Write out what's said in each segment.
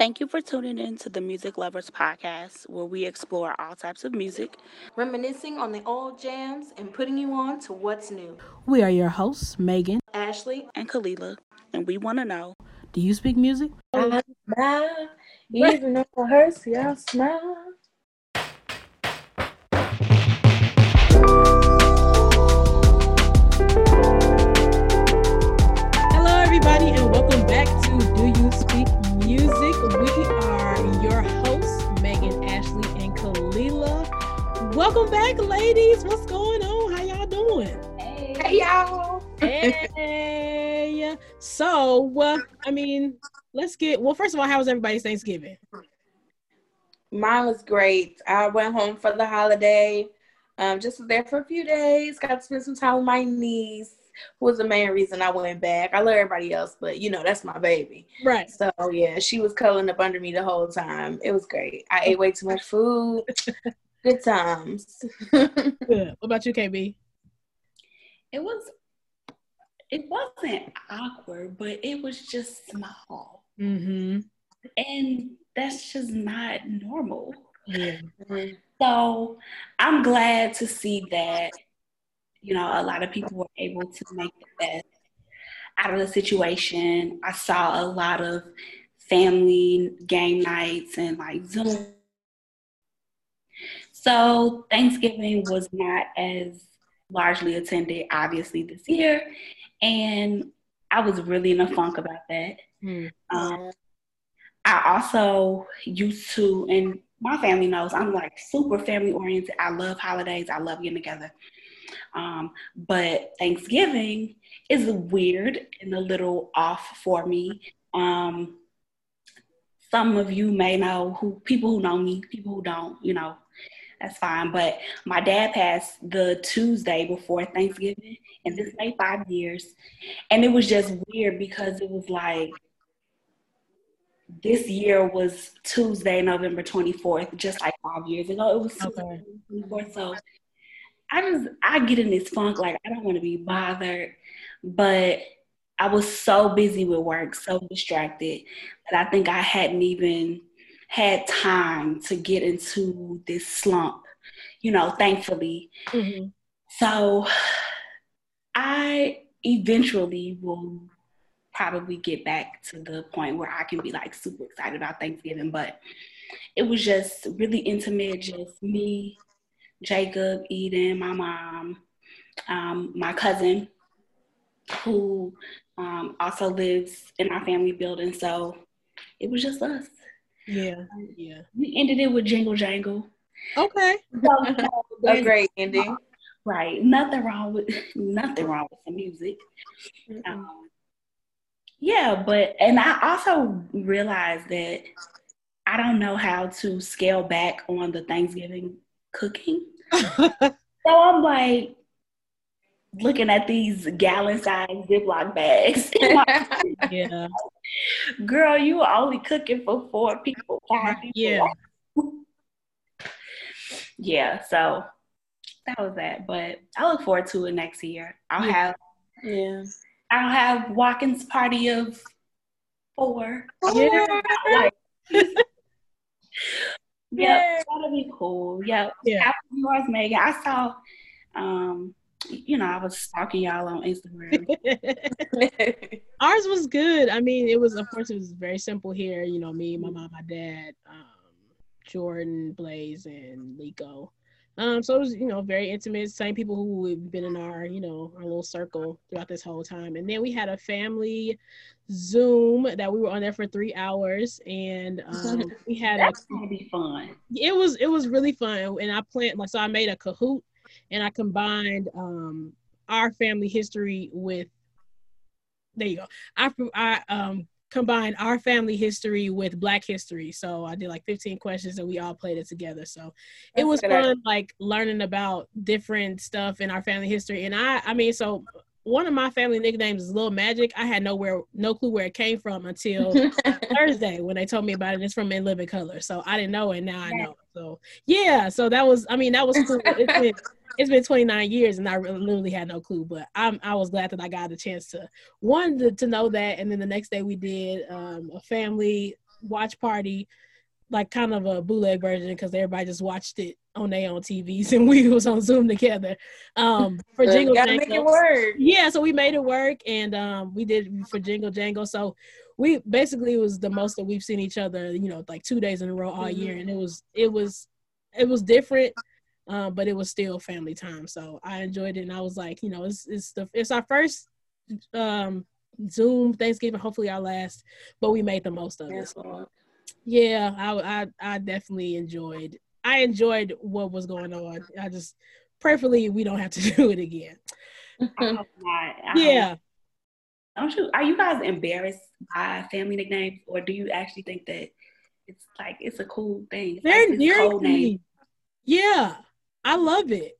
Thank you for tuning in to the Music Lovers Podcast, where we explore all types of music, reminiscing on the old jams and putting you on to what's new. We are your hosts, Megan, Ashley, and Kalila, and we want to know Do you speak music? I smile, even though it hurts, yeah, smile. Welcome back, ladies. What's going on? How y'all doing? Hey, hey y'all. Hey. So, uh, I mean, let's get well. First of all, how was everybody's Thanksgiving? Mine was great. I went home for the holiday. Um, just was there for a few days. Got to spend some time with my niece, who was the main reason I went back. I love everybody else, but you know that's my baby. Right. So yeah, she was cuddling up under me the whole time. It was great. I ate way too much food. Good times. Good. What about you, KB? it was it wasn't awkward, but it was just small. Mm-hmm. And that's just not normal. Yeah. So I'm glad to see that, you know, a lot of people were able to make the best out of the situation. I saw a lot of family game nights and like Zoom. So Thanksgiving was not as largely attended, obviously, this year. And I was really in a funk about that. Mm. Um, I also used to, and my family knows I'm like super family oriented. I love holidays. I love getting together. Um, but Thanksgiving is weird and a little off for me. Um, some of you may know who people who know me, people who don't, you know, that's fine. But my dad passed the Tuesday before Thanksgiving, and this made five years. And it was just weird because it was like this year was Tuesday, November 24th, just like five years ago. It was Tuesday, Okay. 24th. So I just, I get in this funk, like, I don't want to be bothered. But I was so busy with work, so distracted, that I think I hadn't even had time to get into this slump, you know, thankfully. Mm-hmm. So I eventually will probably get back to the point where I can be like super excited about Thanksgiving, but it was just really intimate, just me, Jacob, Eden, my mom, um, my cousin, who um, also lives in our family building. So it was just us. Yeah. Yeah. We ended it with Jingle Jangle. Okay. So, A great ending. Right. Nothing wrong with nothing wrong with the music. Um, yeah, but and I also realized that I don't know how to scale back on the Thanksgiving cooking. So I'm like looking at these gallon sized Ziploc bags. yeah. Girl, you are only cooking for four people, five people. Yeah. Yeah, so that was that. But I look forward to it next year. I'll Yeah. have yeah. I'll have Watkins party of four. Yeah. Like, yeah, Yeah. that'll be cool. Yeah. Yeah. Yours, Megan, I saw, um, you know, I was stalking y'all on Instagram. Ours was good. I mean, it was of course it was very simple here. You know, me, my mom, my dad, um, Jordan, Blaze, and Lico. Um, so it was, you know, very intimate. Same people who have been in our, you know, our little circle throughout this whole time. And then we had a family Zoom that we were on there for three hours, and um, we had a gonna be fun. it was it was really fun and i planned like so i made a kahoot and i combined um our family history with there you go. I i um combined our family history with black history. So i did like 15 questions and we all played it together. So it was fun like learning about different stuff in our family history. And i i mean so one of my family nicknames is Little Magic. I had nowhere, no clue where it came from until Thursday when they told me about it. It's from In Living Color, so I didn't know, and now I know. So yeah, so that was, I mean, that was cool. It's been, it's been 29 years, and I really, literally had no clue. But I'm, I was glad that I got a chance to one to, to know that, and then the next day we did um, a family watch party, like kind of a bootleg version because everybody just watched it on their own TVs and we was on Zoom together. Um, for Jingle Jangle. make it work. Yeah, so we made it work and um we did for Jingle Jangle. So we basically was the most that we've seen each other, you know, like two days in a row all year. And it was it was it was different, uh, but it was still family time. So I enjoyed it and I was like, you know, it's it's the it's our first um Zoom Thanksgiving, hopefully our last, but we made the most of it. So, yeah, I, I I definitely enjoyed I enjoyed what was going on. I just prayerfully we don't have to do it again. I. I Yeah. Don't you? Are you guys embarrassed by family nicknames, or do you actually think that it's like it's a cool thing? It's Very like this code to me. Yeah. I love it.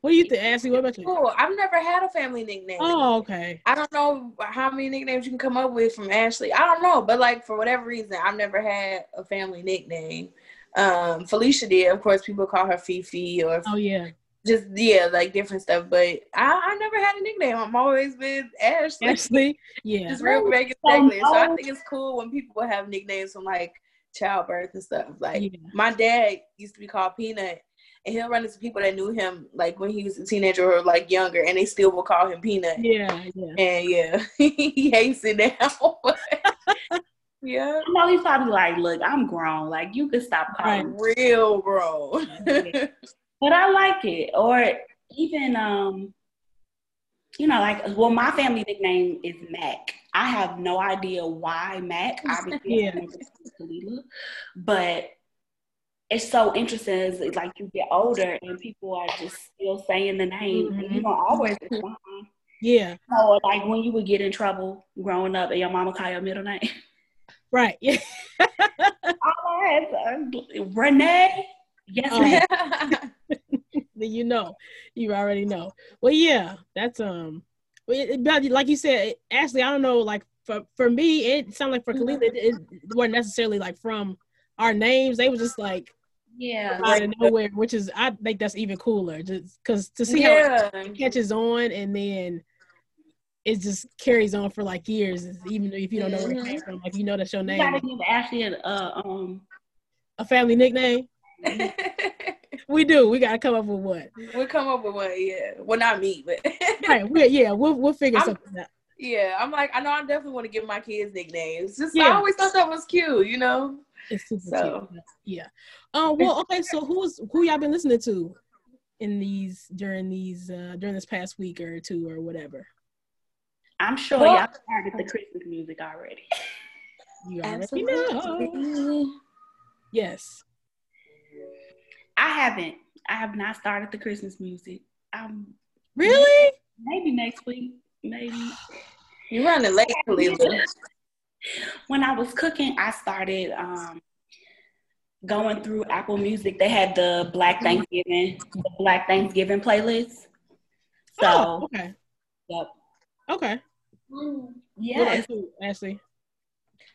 What do you think, Ashley? What about you? Cool. I've never had a family nickname. Oh, okay. I don't know how many nicknames you can come up with from Ashley. I don't know, but like for whatever reason, I've never had a family nickname. Um, Felicia did, of course. People call her Fifi or Oh yeah. Just yeah, like different stuff. But I, I never had a nickname. I'm always been Ashley. Ashley. Yeah. Just real regular. So I think it's cool when people have nicknames from like childbirth and stuff. Like Yeah. my dad used to be called Peanut, and he'll run into people that knew him like when he was a teenager or like younger, and they still will call him Peanut. Yeah, yeah. And yeah, he hates it now. yeah, I know he's probably like, "Look, I'm grown. Like you could stop calling." me." real grown. But I like it. Or even um, you know, like well, my family nickname is Mac. I have no idea why Mac. Obviously, Yeah. I remember Kalila, but it's so interesting. As like you get older and people are just still saying the name, and you don't always respond. Yeah. So, like when you would get in trouble growing up, and your mama call your middle name. Right. Yeah. All I had to- Renee. Yes, ma'am. You know. You already know. Well, yeah, that's um but like you said, Ashley, I don't know, like for for me, it sounded like for Khalil, it, it weren't necessarily like from our names. They were just like Yeah. out of nowhere, which is I think that's even cooler. Just because to see how it catches on and then it just carries on for like years, even if you don't know where it came from. Like you know that's your You gotta name, give Ashley a uh, um a family nickname. We do. We gotta come up with what? we'll come up with one. Yeah, well, not me, but Right. We, yeah. We'll we'll figure I'm- something out. yeah, I'm like, I know I definitely want to give my kids nicknames. Just I always thought that was cute, you know. It's super So- cute. Yeah. Um. Well. Okay. So who's who y'all been listening to in these during these uh during this past week or two or whatever? I'm sure Well- y'all started the Christmas music already. You already know. Absolutely. Yes. I haven't. I have not started the Christmas music. Um, Really? maybe next week. Maybe You're running late, Kalila. when I was cooking, I started um going through Apple Music. They had the Black Thanksgiving, the Black Thanksgiving playlist. So, oh, okay. yep. Okay. What Yes. Ashley?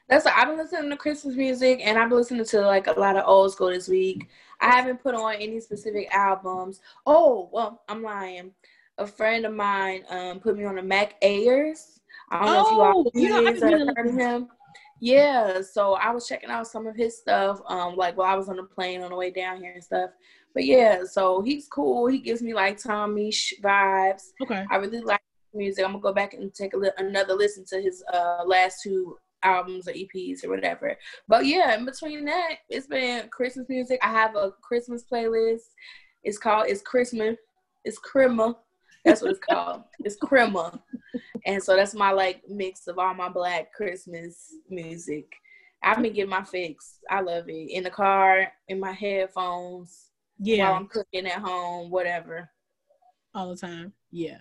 That's I've been listening to Christmas music and I've been listening to like a lot of old school this week. I haven't put on any specific albums. Oh, well, I'm lying. A friend of mine um put me on a Mac Ayres. I don't know if you all Oh, I have really- heard of him. Yeah, so I was checking out some of his stuff, um, like while I was on the plane on the way down here and stuff. But yeah, so he's cool. He gives me like Tommy vibes. Okay. I really like music. I'm gonna go back and take a li- another listen to his uh last two albums or EPs or whatever. But yeah, in between that, it's been Christmas music. I have a Christmas playlist. It's called It's Christmas. It's Crema. That's what it's called. It's Crema. And so that's my like mix of all my black Christmas music. I've been getting my fix. I love it. In the car, in my headphones, yeah. while. I'm cooking at home, whatever. All the time. Yeah.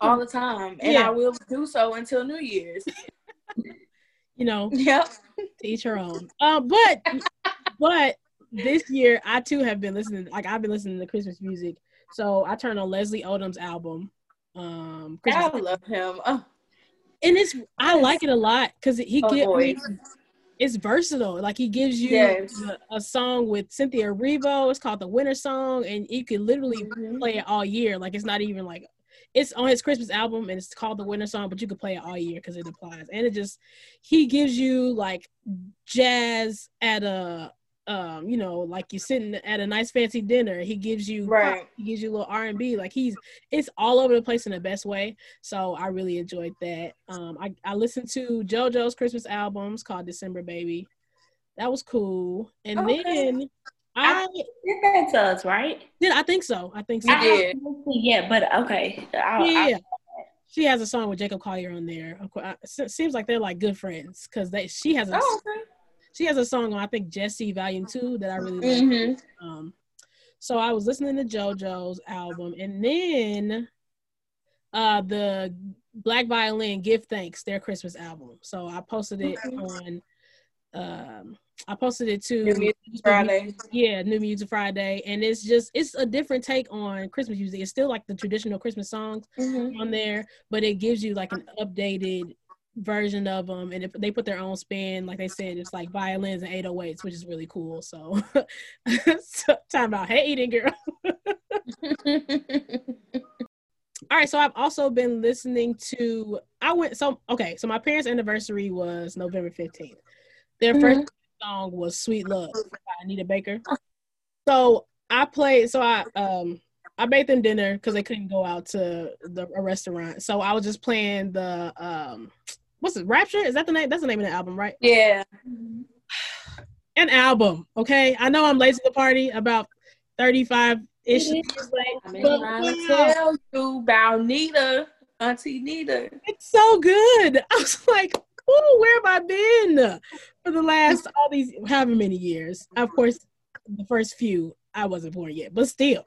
All the time. And Yeah. I will do so until New Year's. You know, Yep. to each her own. Uh, but but this year I too have been listening. Like I've been listening to Christmas music. So I turned on Leslie Odom's album. Um, I Christmas, love him. Oh, and it's I like it a lot because he Oh, gives it's versatile. Like he gives you Yes. a, a song with Cynthia Erivo. It's called the Winter Song, and you can literally Mhm. play it all year. Like it's not even like it's on his Christmas album and it's called the Winter Song, but you can play it all year because it applies. And it just he gives you like jazz at a um, you know, like you're sitting at a nice fancy dinner. He gives you Right. he gives you a little R and B. Like he's it's all over the place in the best way. So I really enjoyed that. Um, I I listened to JoJo's Christmas albums called December Baby. That was cool. And Okay. then I Did that to us, right? did. I think so. I think so. Did. Yeah, but okay. I'll, Yeah, I'll- She has a song with Jacob Collier on there. Of course, it seems like they're like good friends because they she has a Oh, okay. she has a song on I think Djesse Volume Two that I really like. Mm-hmm. Um, so I was listening to JoJo's album, and then uh the Black Violin Give Thanks their Christmas album. So I posted it on um I posted it to New Music Friday. yeah, New Music Friday, and it's just it's a different take on Christmas music. It's still like the traditional Christmas songs Mm-hmm. on there, but it gives you like an updated version of them, and if they put their own spin, like they said, it's like violins and 808s, which is really cool. So, so time about hey eating girl. All right, so I've also been listening to. I went so okay. So my parents' anniversary was November fifteenth. Their first song was "Sweet Love" by Anita Baker. So I played. So I um I made them dinner because they couldn't go out to the a restaurant. So I was just playing the um what's it Rapture? Is that the name? That's the name of the album, right? yeah. An album. Okay, I know I'm late to the party about thirty five ish years late. I've been but trying to wow. tell you about Nita, Auntie Nita. It's so good. I was like, oh, where have I been for the last all these however many years? Of course, the first few I wasn't born yet, but still,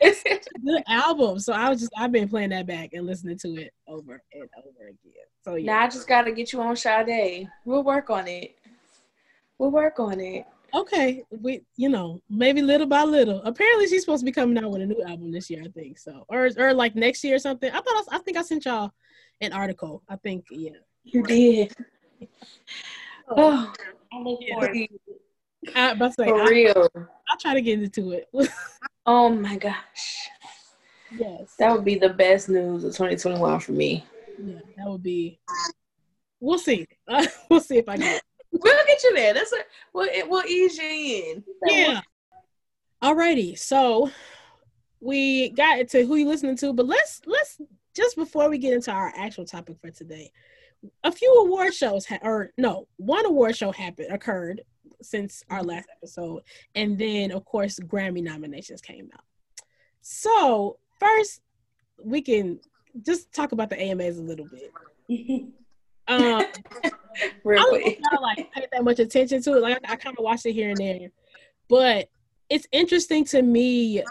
it's a good album. So I was just I've been playing that back and listening to it over and over again. So yeah. Now I just gotta get you on Sade. We'll work on it. We'll work on it. okay, we you know maybe little by little. Apparently, she's supposed to be coming out with a new album this year. I think so, or or like next year or something. I thought I, I think I sent y'all an article. I think yeah. You did. Oh, oh, I look Yeah. forward to I, but say, for I, real. I'll try to get into it. Oh my gosh. yes. That would be the best news of 2021 for me. Yeah, that would be. We'll see. we'll see if I get. We'll get you there. That's a we'll, it will ease you in. Yeah. Alrighty, so we got into who you listening to, but let's let's just before we get into our actual topic for today, a few award shows ha- or no, one award show happened occurred since our last episode, and then of course Grammy nominations came out. So first, we can just talk about the AMAs a little bit. it. Um, Real I don't like pay that much attention to it. Like I, I kind of watched it here and there, but it's interesting to me.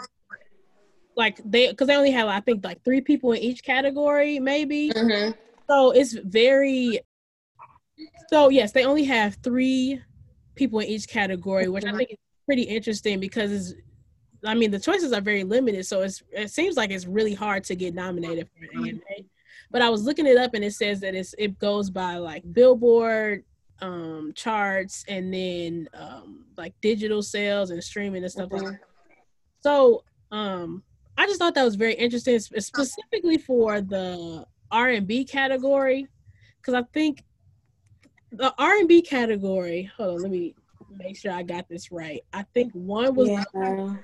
Like they, because they only have I think like three people in each category, maybe. Mhm. So it's very. So yes, they only have three people in each category, which I Mhm. think is pretty interesting because it's. I mean, the choices are very limited, so it's it seems like it's really hard to get nominated for an AMA. But I was looking it up, and it says that it's it goes by like Billboard um charts and then um like digital sales and streaming and stuff like that. So um I just thought that was very interesting, specifically for the R and B category, because I think the R and B category. Hold on, let me make sure I got this right. I think one was Yeah.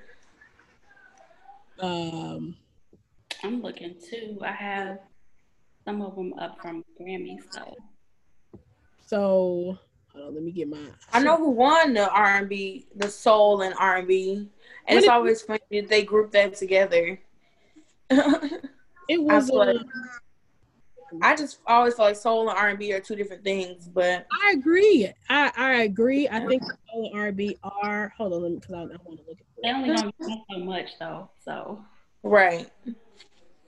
um I'm looking too. I have some of them up from Grammy, so so hold on, let me get my I know who won the R and B, the soul and R and B, and What it's is- always funny that they group that together. it was I uh, I just always feel like soul and R and B are two different things, but I agree. I I agree. I think soul and R and B are hold on, let me because I, I want to look at they only don't use so much though. So right.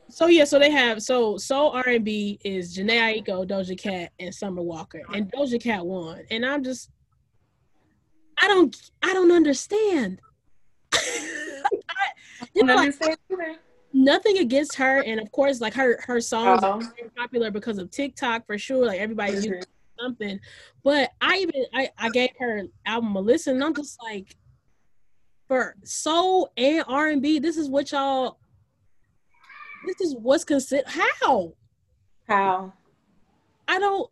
So yeah, so they have so Soul R and B is Jhené Aiko, Doja Cat, and Summer Walker, and Doja Cat won. And I'm just, I don't, I don't understand. I, you know, like, understand either. Nothing against her, and of course, like her her songs are Oh. very popular because of TikTok for sure. Like everybody's Mhm. using something. But I even I I gave her album a listen, and I'm just like, for soul and R and B, this is what y'all this is what's considered how How? I don't.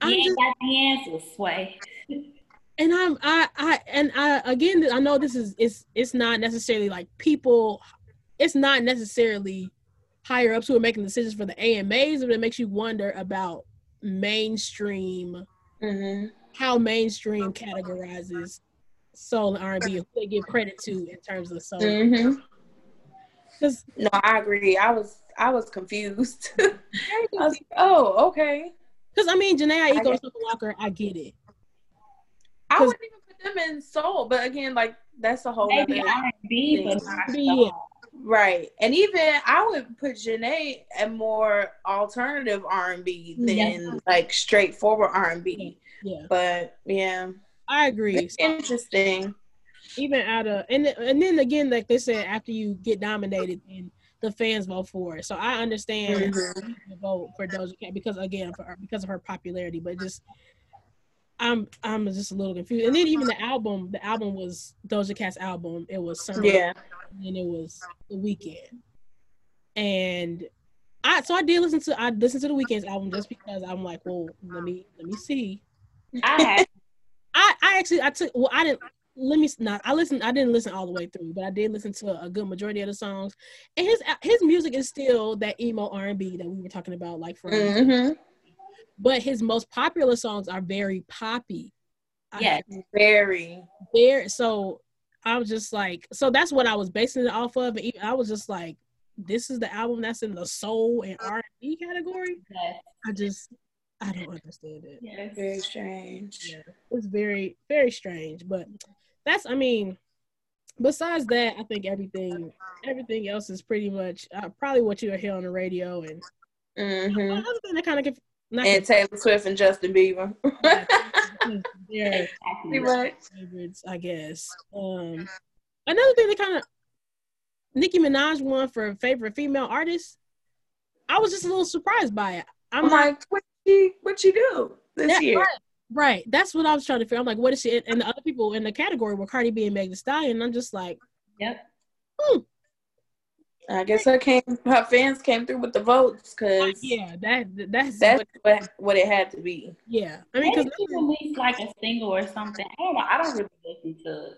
I'm You ain't just, got the answers, Sway. and I'm I I and I again I know this is it's it's not necessarily like people. It's not necessarily higher ups who are making decisions for the AMAs, but it makes you wonder about mainstream hmm how mainstream categorizes soul and R&B, who they give credit to in terms of soul. hmm Because No, I agree. I was I was confused. I was like, oh, okay. Because I mean, Jhené I Aiko and get- Summer Walker, I get it. I 'Cause- wouldn't even put them in soul, but again, like that's a whole Maybe R&B, but thing. not R&B, soul. Right. And even I would put Jhené at more alternative R and B than Yeah. like straightforward R and B. Yeah, But yeah, I agree. it's interesting. Even out of and and then again, like they said, after you get nominated, and the fans vote for it. So I understand Mhm. the vote for Doja Cat because again, for because of her popularity, but just. I'm I'm just a little confused, and then even the album, the album was Doja Cat's album. It was summer, Yeah. and it was the Weeknd. And I so I did listen to I listened to the Weeknd's album just because I'm like, well, let me let me see. I had I I actually I took well I didn't let me not I listened I didn't listen all the way through, but I did listen to a good majority of the songs. And his his music is still that emo R and B that we were talking about, like from. hmm But his most popular songs are very poppy. I- Yes. Very. so i was just like so that's what i was basing it off of and i was just like this is the album that's in the soul and r&b category yes, i just i don't understand it yes. Very strange. yeah, it's very very strange but that's i mean besides that i think everything everything else is pretty much uh, probably what you'll hear on the radio and hmm another thing that kind of not And Taylor Swift and Justin Bieber. they're favorites, I guess. Um, another thing that kind of Nicki Minaj won for favorite female artist. I was just a little surprised by it. I'm, I'm like, like, what you what you do this that- year? right, right. That's what I was trying to figure. I'm like, what is she? And the other people in the category were Cardi B and Meg Thee Stallion. And I'm just like, Yep. I guess her came her fans came through with the votes because yeah, that that's that's what, what what it had to be. yeah. I mean, Maybe because she released like a single or something. I don't know. I don't really listen to.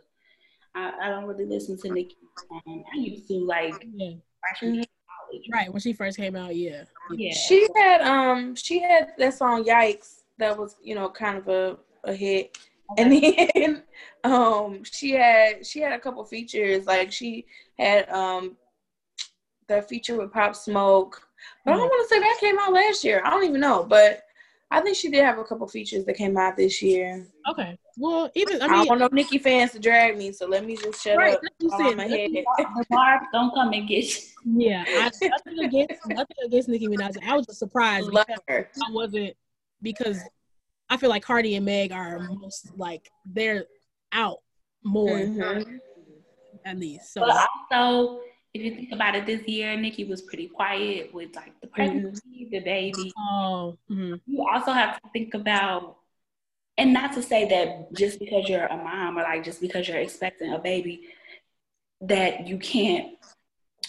I, I don't really listen to Nicki. Um, I used to like yeah, freshman year of college. right when she first came out, yeah, Yeah. She had um she had that song Yikes that was you know kind of a, a hit. And then um she had she had a couple features like she had um the feature with Pop Smoke. But I don't want to say that came out last year. I don't even know, but I think she did have a couple features that came out this year. Okay. Well, even I mean, I, don't want no Nicki fans to drag me, so let me just shut right? up. On my head. the don't come and get you. Yeah, I, nothing against nothing against Nicki Minaj. I was just surprised Love because her. I wasn't because I feel like Cardi and Meg are most like they're out more Mhm. at least. So But also, if you think about it, this year Nicki was pretty quiet with like the pregnancy, the baby. oh, mhm. You also have to think about, and not to say that just because you're a mom or like just because you're expecting a baby, that you can't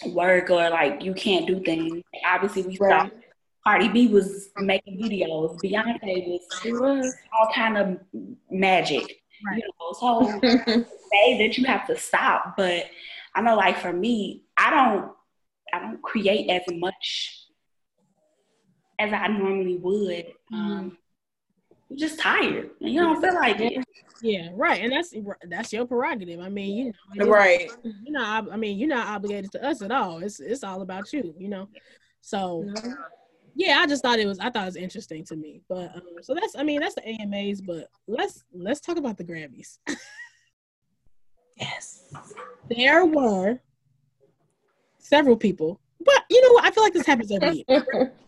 work or like you can't do things. Obviously, we saw Right. Cardi B was making videos. Beyonce was was. all kind of magic. Right. You know, so say that you have to stop, but I know like for me, I don't I don't create as much as I normally would. Um I'm just tired. And you don't feel like it. yeah, right, and that's that's your prerogative. I mean, you know, right. You know, not. I mean, you're not obligated to us at all. It's it's all about you. You know. So yeah, I just thought it was. I thought it was interesting to me. But um, so that's. I mean, that's the AMAs. But let's let's talk about the Grammys. Yes. there were several people, but you know what? I feel like this happens every year.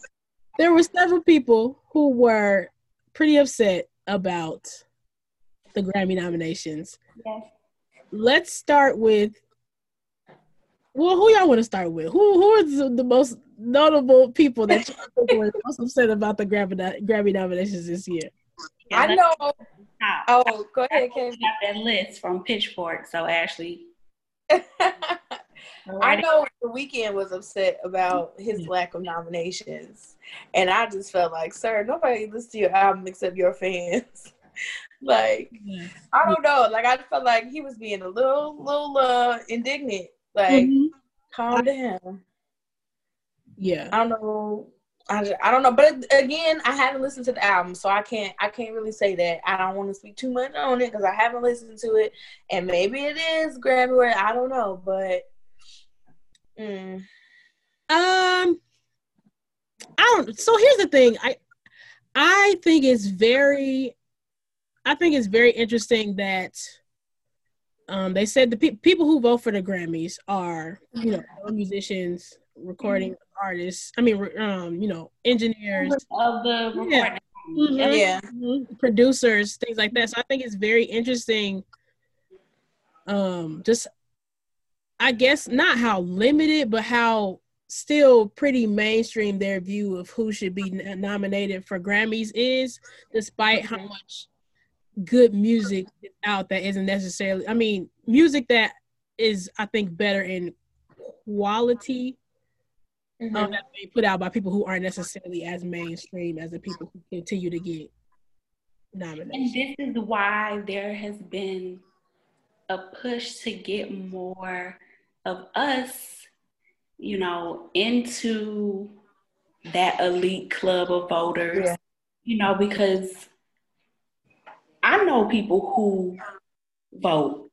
There were several people who were pretty upset about the Grammy nominations. Yes. Let's start with. Well, who y'all want to start with? Who who are the, the most notable people that you think were most upset about the Grammy Grammy nominations this year? I know. Oh, go ahead, We Kay. got that list from Pitchfork. So Ashley, I know the Weeknd was upset about his lack of nominations, and I just felt like, sir, nobody listens to your album except your fans. like, yeah. I don't know. Like, I felt like he was being a little, little uh, indignant. Like, mm-hmm. calm down. Yeah, I don't know. I, just, I don't know, but again, I haven't listened to the album, so I can't I can't really say that. I don't want to speak too much on it because I haven't listened to it, and maybe it is Grammy. I don't know, but Mm. Um, I don't. So here's the thing. I I think it's very, I think it's very interesting that um they said the pe- people who vote for the Grammys are you know musicians, recording mm-hmm. artists. I mean, um, you know, engineers of the recording. Yeah. Mm-hmm. yeah. Mm-hmm. Producers, things like that. So I think it's very interesting. Um, just I guess not how limited, but how still pretty mainstream their view of who should be nominated for Grammys is, despite how much good music out that isn't necessarily, I mean, music that is, I think, better in quality. Um, mm-hmm. Um, that's being put out by people who aren't necessarily as mainstream as the people who continue to get nominated. And this is why there has been a push to get more of us, you know, into that elite club of voters, yeah. you know, because I know people who vote,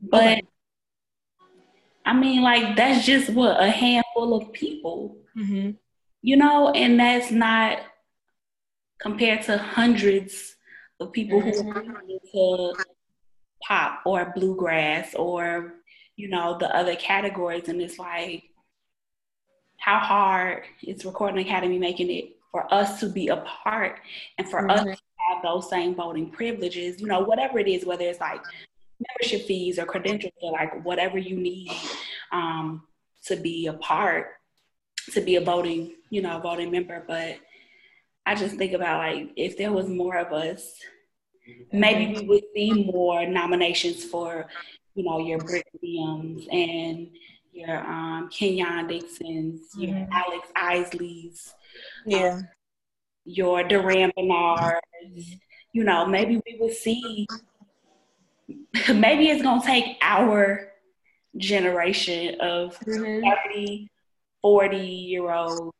but I mean, like, that's just what a handful of people, mm-hmm. you know, and that's not compared to hundreds of people mm-hmm. who are into pop or bluegrass or you know, the other categories. And it's like, how hard is Recording Academy making it for us to be a part and for mm-hmm. us to have those same voting privileges, you know, whatever it is, whether it's like membership fees or credentials or like whatever you need um, to be a part, to be a voting, you know, voting member. But I just think about like if there was more of us, maybe we would see more nominations for you know, your Britt Williams and your um, Kenyon Dixons, mm-hmm. your Alex Isleys, yeah, um, your Durand Bernarrs. You know, maybe we will see. Maybe it's gonna take our generation of mm-hmm. 30, 40 year olds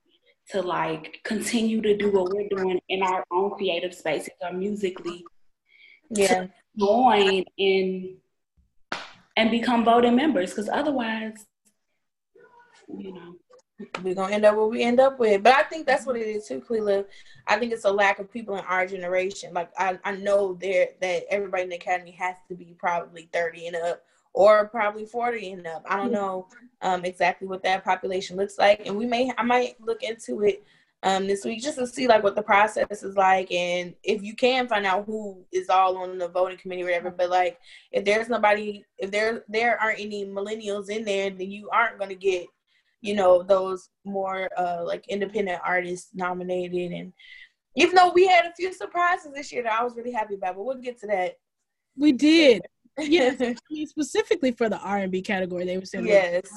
to like continue to do what we're doing in our own creative spaces or musically. Yeah. join in and become voting members because otherwise, you know. We're gonna end up where we end up with. But I think that's what it is too, Cleveland. I think it's a lack of people in our generation. Like I, I know there that everybody in the academy has to be probably 30 and up or probably 40 and up. I don't know um, exactly what that population looks like. And we may I might look into it um, this week just to see like what the process is like. And if you can find out who is all on the voting committee or whatever but like if there's nobody if there there aren't any millennials in there then you aren't going to get you know those more uh like independent artists nominated. And even though we had a few surprises this year that I was really happy about but we'll get to that. We did. Yes I mean, specifically for the R&B category they were saying yes.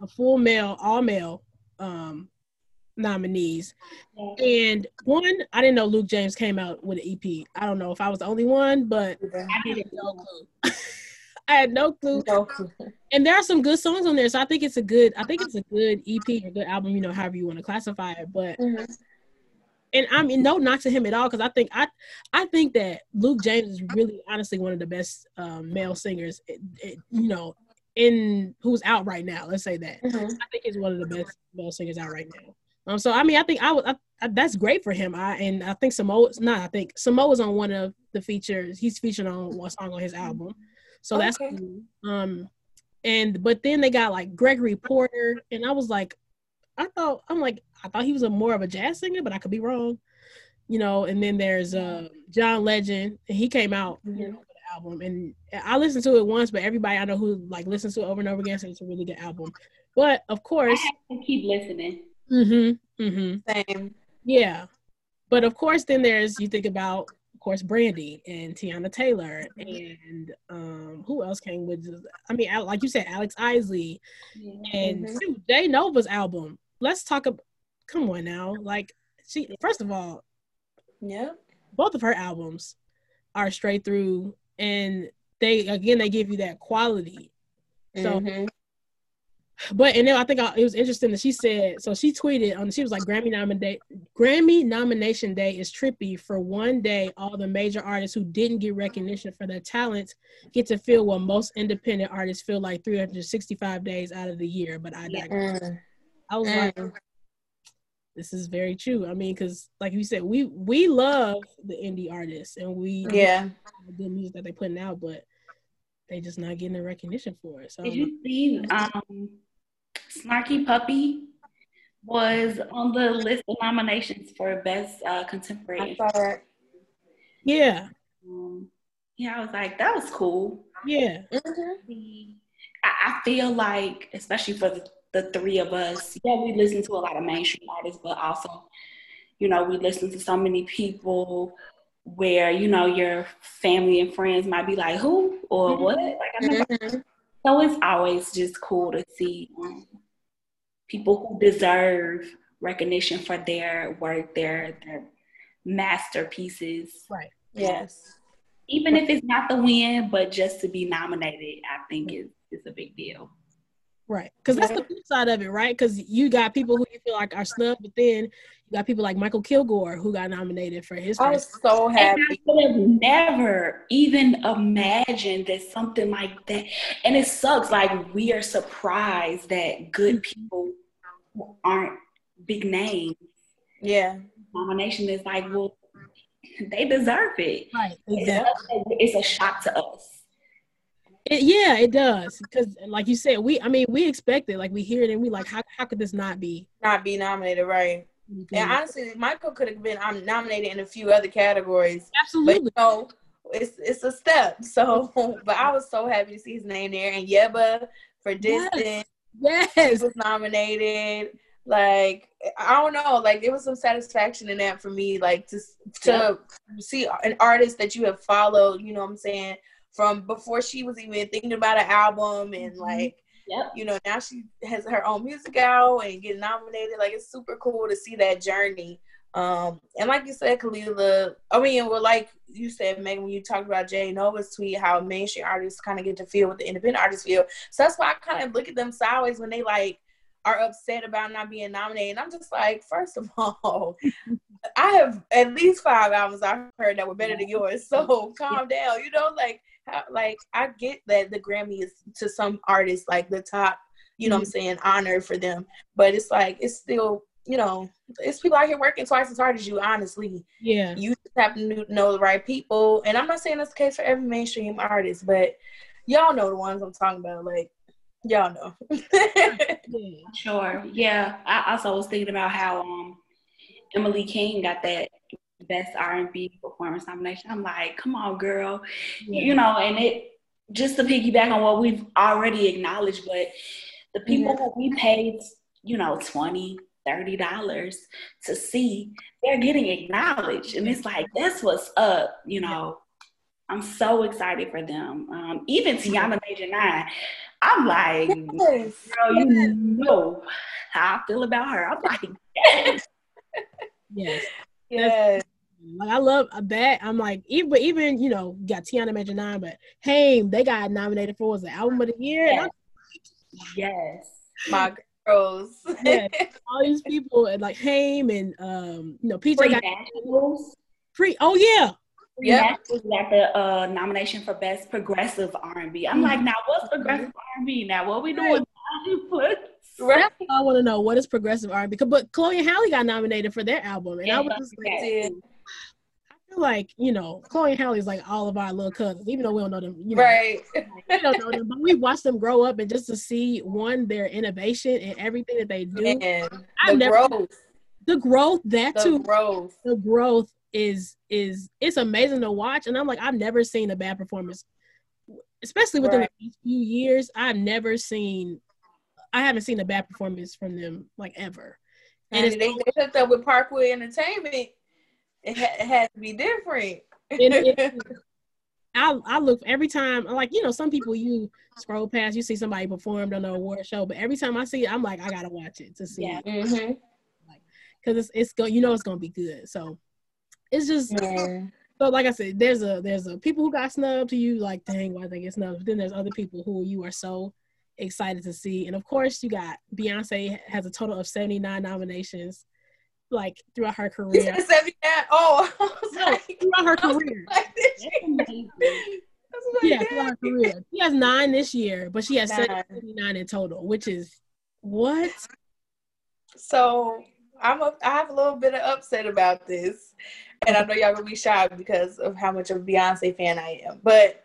a full male all male um nominees. And one, I didn't know Luke James came out with an EP. I don't know if I was the only one, but I had no clue. I had no clue. no clue. And there are some good songs on there, so I think it's a good. I think it's a good EP or good album. You know, however you want to classify it. But mm-hmm. and I mean, no knock to him at all because I think I I think that Luke James is really honestly one of the best um, male singers. It, it, you know, in who's out right now. Let's say that. Mm-hmm. I think he's one of the best male singers out right now. Um, so I mean, I think I would. that's great for him. I and I think Samoa's not. I think Samoa's on one of the features. He's featured on one song on his album, so that's cool. Um, and but then they got like Gregory Porter, and I was like, I thought I'm like I thought he was a more of a jazz singer, but I could be wrong, you know. And then there's uh John Legend, and he came out mm-hmm. you know, with the album, and I listened to it once, but everybody I know who like listens to it over and over again says it's a really good album. But of course, I have to keep listening. Mm-hmm. Mm-hmm. Same. Yeah. But of course, then there's you think about, of course, Brandy and Teyana Taylor and um, who else came with? I mean, like you said, Alex Isley Yeah. and shoot, Jay Nova's album. Let's talk about. Come on now, like she. First of all, Yeah. both of her albums are straight through, and they again they give you that quality. So Mhm. But and then I think I, it was interesting that she said so. She tweeted on. She was like Grammy nominate Grammy nomination day is trippy. For one day, all the major artists who didn't get recognition for their talents get to feel what most independent artists feel like 365 days out of the year. But I digress. I was like, Mm. this is very true. I mean, because like you said, we we love the indie artists and we Yeah. the music that they putting out, but they just not getting the recognition for it. So Did you see um, Snarky Puppy was on the list of nominations for best uh, I contemporary? saw that. yeah, Um, yeah, I was like, that was cool. yeah, Mhm. I, I feel like, especially for the, the three of us, yeah, we listen to a lot of mainstream artists, but also, you know, we listen to so many people where, you know, your family and friends might be like, who or what? Like, I never, Mhm. so it's always just cool to see um, people who deserve recognition for their work, their, their masterpieces. right. Yes. Even if it's not the win, but just to be nominated, I think is, is a big deal. Right. Because that's the flip side of it, right? Because you got people who you feel like are snubbed, but then you got people like Mykal Kilgore who got nominated for his I was first. so And I happy. could have never even imagined that something like that. And it sucks. Like we are surprised that good mm-hmm. people who aren't big names Yeah. nomination is like, well, they deserve it. Right. It's, Exactly. a, it's a shock to us. It, yeah, it does. Because like you said, we I mean, we expect it. Like we hear it and we like, how, how could this not be? Not be nominated, right? And honestly, Mykal could have been um, nominated in a few other categories. But Absolutely. you know, it's it's a step. So, but I was so happy to see his name there. And Yebba for Yes. Yes. was nominated. Like I don't know, like it was some satisfaction in that for me. Like to to see an artist that you have followed. You know what I'm saying? From before she was even thinking about an album, and Mhm. like Yep. you know now she has her own music out and getting nominated. Like it's super cool to see that journey. Um, and like you said, Kalila, I mean, well, like you said, Megan, when you talked about Jay Nova's tweet, how mainstream artists kind of get to feel what the independent artists feel. So that's why I kind of look at them sideways when they like are upset about not being nominated. And I'm just like, first of all, I have at least five albums I've heard that were better than yours. So calm down. You know, like how, like I get that the Grammy is to some artists like the top, you know what I'm saying, honor for them. But it's like it's still, you know, it's people out here working twice as hard as you, honestly. Yeah. You just have to know the right people. And I'm not saying that's the case for every mainstream artist, but y'all know the ones I'm talking about. Like, y'all know. Sure. Yeah. I also was thinking about how um Emily King got that best R and B performance nomination. I'm like, come on, girl. You know, and it just to piggyback on what we've already acknowledged, but the people that we paid, you know, 20 30 dollars to see, they're getting acknowledged. And it's like, that's what's up, you know. I'm so excited for them. Um, even Tiana Major Nine, I'm like, yes. girl, you know how I feel about her. I'm like, yes. Yes. Yes. Like I love that. I'm like, even but even you know, you got Tiana Major Nine, but Haim, they got nominated for was the album of the year. And I'm Yes. My girls. Yeah. all these people and like Haim and um, you know, PJ Free got Nationals. free. Oh yeah, Yeah, Yep. Nationals got the uh, nomination for best progressive R&B. I'm like, now what's progressive R&B? Now what we doing? right. That's what I want to know. What is progressive R&B? But Chloe and Halle got nominated for their album, and I was just like, Yeah. I feel like you know, Chloe and Halle's like all of our little cousins, even though we don't know them. You know, Right. we don't know them, but we watch them grow up, and just to see one their innovation and everything that they do, Man, I've the never- growth. the growth that The too, growth. the growth is is it's amazing to watch, and I'm like, I've never seen a bad performance, especially within Right. the few years. I've never seen, I haven't seen a bad performance from them like ever. And And they, they hooked up with Parkwood Entertainment. It, ha- it had to be different. And it- I I look every time like you know some people you scroll past you see somebody performed on the award show, but every time I see it, I'm like I gotta watch it to see Yeah. it. Mm-hmm. like because it's it's go you know it's gonna be good. So it's just Yeah. so like I said, there's a there's a people who got snubbed to you like dang why they get snubbed. But then there's other people who you are so excited to see, and of course you got Beyonce has a total of 79 nominations like throughout her career. said 79? Oh, I was No, like, throughout her career. like, this That's shit- amazing. I was like, Yeah, throughout her career. She has nine this year, but she has Nine. 79 in total, which is what? So I'm a, I have a little bit of upset about this, and I know y'all gonna be shocked because of how much of a Beyonce fan I am. But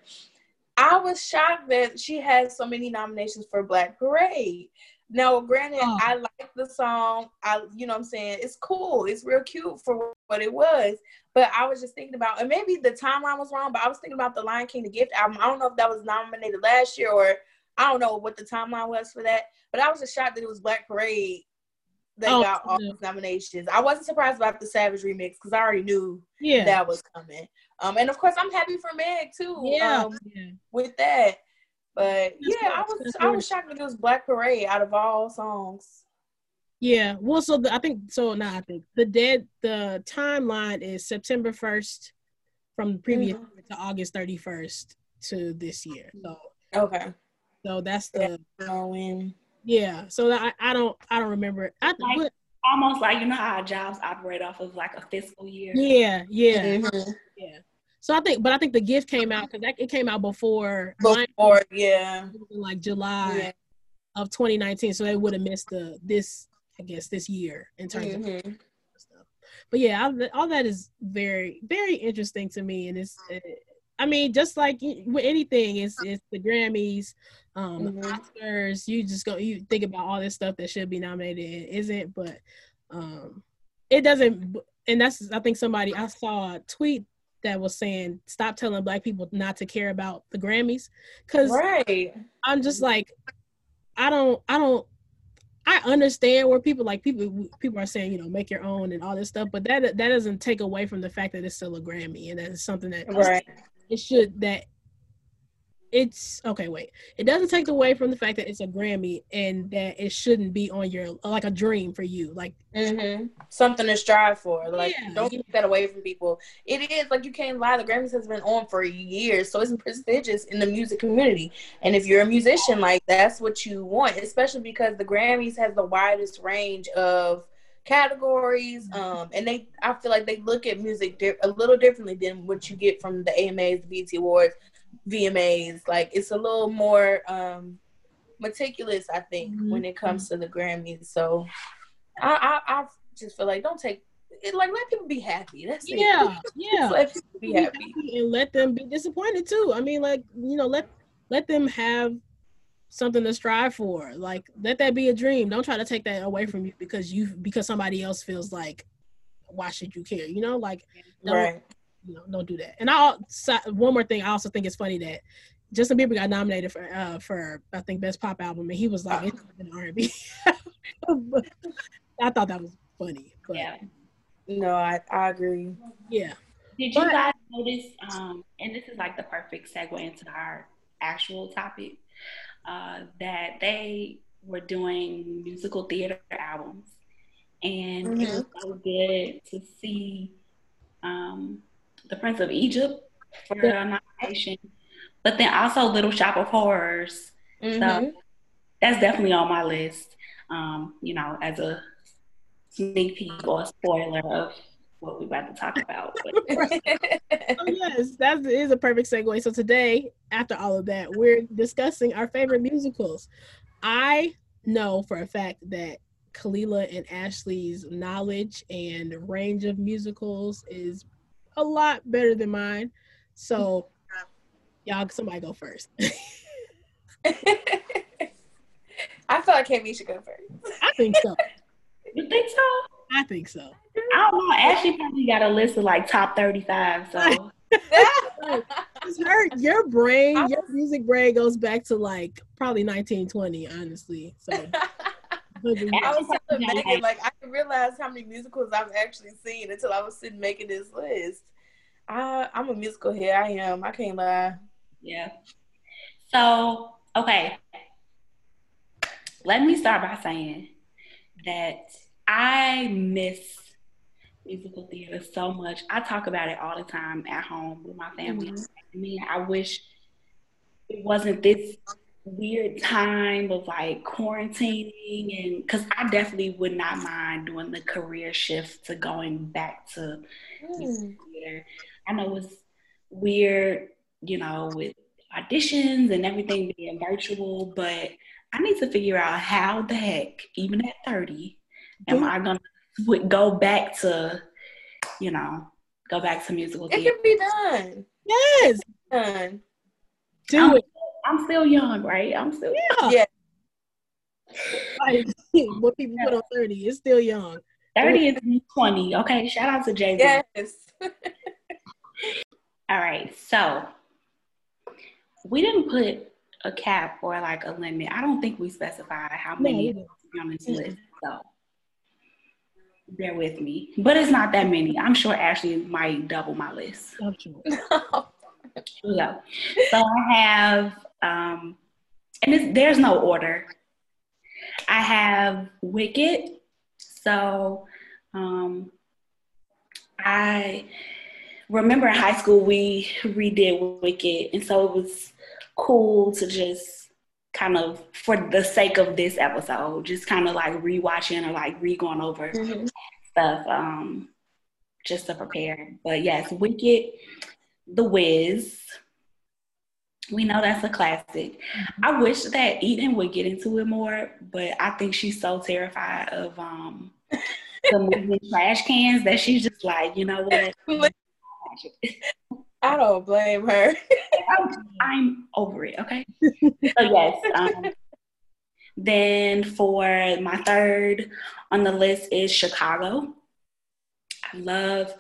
I was shocked that she has so many nominations for Black Parade. Now, granted, Oh. I like the song. I, you know, what I'm saying it's cool. It's real cute for what it was. But I was just thinking about, and maybe the timeline was wrong. But I was thinking about the Lion King, the Gift album. I don't know if that was nominated last year or I don't know what the timeline was for that. But I was just shocked that it was Black Parade that Oh, got all these nominations. I wasn't surprised about the Savage remix because I already knew Yeah. that was coming. Um, and of course, I'm happy for Meg too. yeah. Um, yeah. with that. But That's yeah. I was I was shocked that it was Black Parade out of all songs. Yeah. Well, so the, I think so. Now I think the dead the timeline is September first from the previous Mhm. year to August thirty first to this year. So Okay. so that's the Halloween. yeah. So that I, I don't I don't remember. I Like- but, Almost like you know how jobs operate off of like a fiscal year. yeah yeah Mhm. yeah. So I think, but I think the gift came out because it came out before Before, yeah. King was in, like July Yeah. of 2019. So they would have missed the this I guess this year in terms of Mhm. stuff. But yeah, all, all that is very, very interesting to me. And it's, uh, I mean, just like with anything, it's it's the Grammys, um, Mhm. Oscars. You just go, you think about all this stuff that should be nominated and isn't, but um, it doesn't. And that's, I think somebody I saw a tweet that was saying, "Stop telling Black people not to care about the Grammys," because Right. I'm just like, I don't, I don't, I understand where people like people people are saying, you know, make your own and all this stuff, but that that doesn't take away from the fact that it's still a Grammy and that it's something that Right. it should that it's okay. Wait, it doesn't take away from the fact that it's a Grammy and that it shouldn't be on your like a dream for you. Like, hmm Something to strive for. Like, Yeah. don't take that away from people. It is like you can't lie. The Grammys has been on for years, so it's prestigious in the music community. And if you're a musician, like that's what you want, especially because the Grammys has the widest range of categories. Um, and they, I feel like they look at music di- a little differently than what you get from the AMAs, the BET Awards, VMAs. Like it's a little more um meticulous, I think, Mhm. when it comes to the Grammys. So. I, I I just feel like don't take it. Like let people be happy. That's it. yeah, yeah. Let people be be happy. happy and let them be disappointed too. I mean, like you know, let let them have something to strive for. Like let that be a dream. Don't try to take that away from you because you because somebody else feels like why should you care? You know, like don't Right. You know don't do that. And I so, one more thing, I also think it's funny that Justin Bieber got nominated for uh for I think best pop album and he was like it's an R and B. I thought that was funny. But Yeah. No, I I agree. yeah. Did you But- guys notice? Um, and this is like the perfect segue into our actual topic. Uh, that they were doing musical theater albums, and it was so good to see um, the Prince of Egypt for nomination, but then also Little Shop of Horrors. Mhm. So that's definitely on my list. Um, you know, as a sneak peek or a spoiler of what we're about to talk about. Oh, yes, that is a perfect segue. So today, after all of that, we're discussing our favorite musicals. I know for a fact that Kalila and Ashley's knowledge and range of musicals is a lot better than mine. So, y'all, somebody go first. I feel like Kami should go first. I think so. you think so? I think so. I don't know. Ashley probably got a list of like top 35. So It's her, your brain, your music brain goes back to like probably 1920, honestly. So, I was telling Megan, like I didn't realize how many musicals I've actually seen until I was sitting making this list. I I'm a musical here. I am. I can't lie. Yeah. So okay, let me start by saying that I miss musical theater so much. I talk about it all the time at home with my family. Mm-hmm. I mean, I wish it wasn't this weird time of like quarantining and because I definitely would not mind doing the career shift to going back to mm. theater. I know it's weird, you know, with auditions and everything being virtual, but I need to figure out how the heck, even at 30, am I gonna go back to, you know, go back to musical theater? It can be done. Yes. Done. Do it. I'm still young, right? I'm still yeah. yeah. what people put on 30 is still young. 30 is 20. Okay. Shout out to Jay. Yes. All right. So we didn't put a cap or like a limit. I don't think we specified how many no, on this list. So bear with me. But it's not that many. I'm sure Ashley might double my list. yeah. So I have um and there's no order. I have Wicked. So um I remember in high school we redid Wicked and so it was cool to just kind of for the sake of this episode, just kind of like rewatching or like re-going over mm-hmm. stuff, um, just to prepare. But yes, Wicked, The Wiz. We know that's a classic. Mm-hmm. I wish that Eden would get into it more, but I think she's so terrified of um the moving trash cans that she's just like, you know what? I don't blame her. I'm, I'm, over it. Okay. so yes. Um, then for my third on the list is Chicago. I love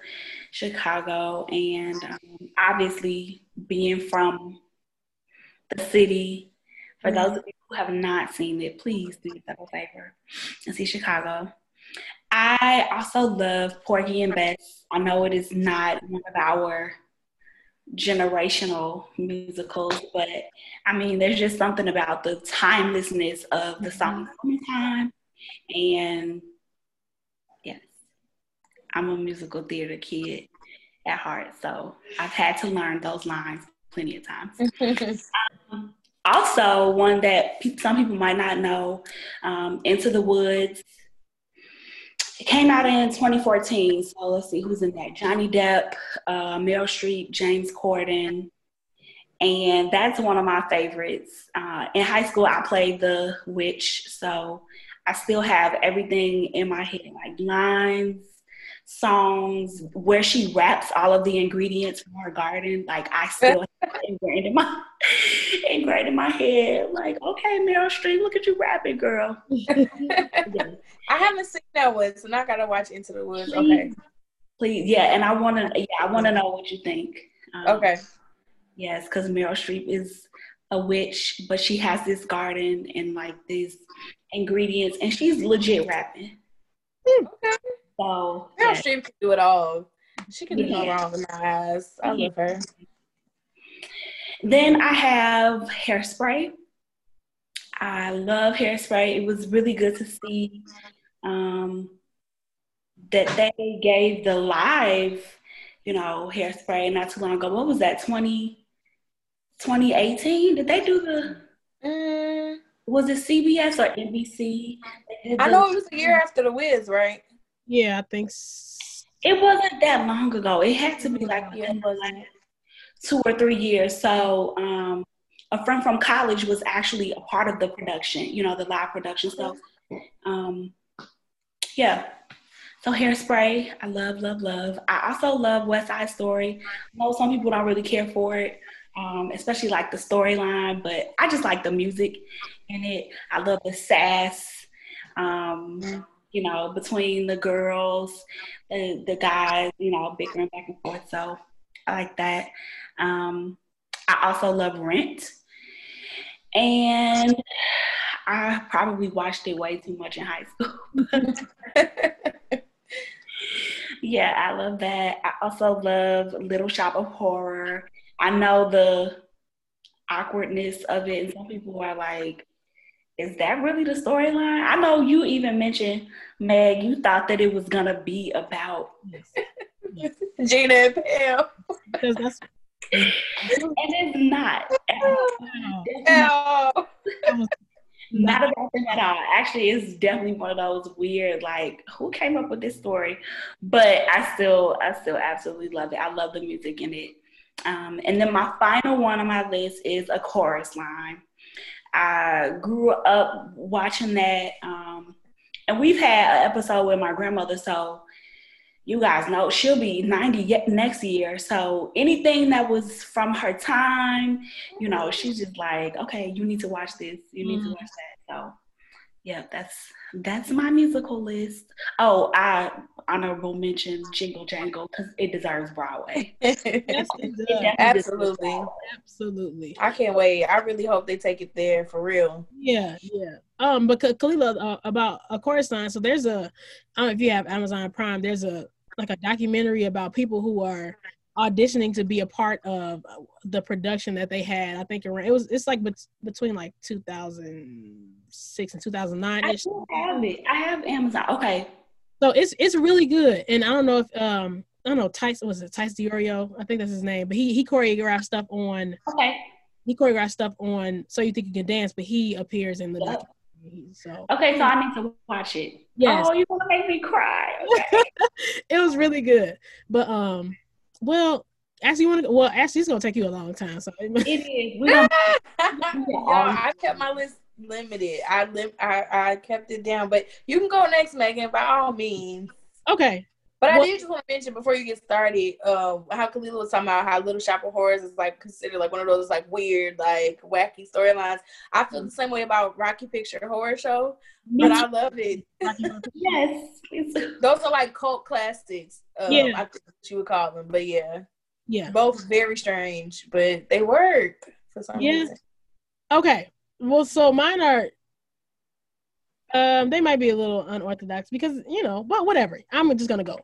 Chicago, and um, obviously being from the city. For those of you who have not seen it, please do yourself a favor and see Chicago. I also love Porgy and Bess. I know it is not one of our generational musicals, but I mean, there's just something about the timelessness of the song "Summertime," and I'm a musical theater kid at heart, so I've had to learn those lines plenty of times. um, also, one that pe- some people might not know, um, "Into the Woods." It came out in 2014. So let's see who's in that. Johnny Depp, uh, Meryl Streep, James Corden. And that's one of my favorites. Uh, in high school, I played the witch. So I still have everything in my head, like lines, songs, where she wraps all of the ingredients from her garden. Like I still have ingrained in my ingrained in my head. Like, okay, Meryl Streep, look at you rapping, girl. yeah. I haven't seen that one, so now I gotta watch Into the Woods. Please, okay. Please, yeah, and I wanna, yeah, I wanna know what you think. Um, okay. Yes, because Meryl Streep is a witch, but she has this garden and like these ingredients, and she's legit rapping. Hmm, okay. So Meryl yeah. Streep can do it all. She can do yeah. no wrong in my eyes. I yeah. love her. Then I have Hairspray. I love Hairspray. It was really good to see um, that they gave the live, you know, Hairspray not too long ago. What was that? 20, 2018? Did they do the? Mm. Was it CBS or NBC? I know it was a year after The Wiz, right? Yeah, I think. So. It wasn't that long ago. It had to be like, like two or three years. So um, a friend from college was actually a part of the production, you know, the live production. So um, yeah. So hairspray, I love, love, love. I also love West Side Story. I know some people don't really care for it, um, especially like the storyline, but I just like the music in it. I love the sass, um, you know, between the girls, the the guys, you know, bickering back and forth. So I like that. Um, I also love Rent. And I probably watched it way too much in high school. Yeah, I love that. I also love Little Shop of Horror. I know the awkwardness of it, and some people are like, is that really the storyline? I know you even mentioned, Meg, you thought that it was gonna be about Gina and Pam. That's and it's not. It's Hell. not about them at all. Actually, it's definitely one of those weird, like, who came up with this story? But I still, I still absolutely love it. I love the music in it. Um, and then my final one on my list is a chorus line. I grew up watching that, um, and we've had an episode with my grandmother, so you guys know she'll be 90 yet next year. So anything that was from her time, you know, she's just like, okay, you need to watch this. You need mm. to watch that. So yeah, that's that's my musical list. Oh, I honorable mention Jingle Jangle because it deserves Broadway. yes, it Absolutely. Absolutely. I can't wait. I really hope they take it there for real. Yeah, yeah. Um, because Kalila, uh, about a chorus line. So there's a, I don't know if you have Amazon Prime. There's a like a documentary about people who are auditioning to be a part of the production that they had. I think around it was it's like bet- between like 2006 and 2009. I have it. I have Amazon. Okay. So it's it's really good, and I don't know if um I don't know Tyce was it Tyce Diorio I think that's his name, but he he choreographed stuff on. Okay. He choreographed stuff on So You Think You Can Dance, but he appears in the yep. So okay, so I need to watch it. Yes. Oh, you want to make me cry? Okay. it was really good, but um, well, actually, you want to? Well, actually, it's gonna take you a long time. So it is. We don't, Y'all, I kept my list limited. I lim- I I kept it down, but you can go next, Megan, by all means. Okay. But well, I did just want to mention before you get started, uh, how Kalila was talking about how Little Shop of Horrors is like considered like one of those like weird, like wacky storylines. I feel the same way about Rocky Picture Horror Show, but I love it. yes, those are like cult classics. Um, yeah, I think you would call them, but yeah, yeah, both very strange, but they work for some yeah. reason. Okay, well, so mine are um, they might be a little unorthodox because you know, but whatever. I'm just gonna go.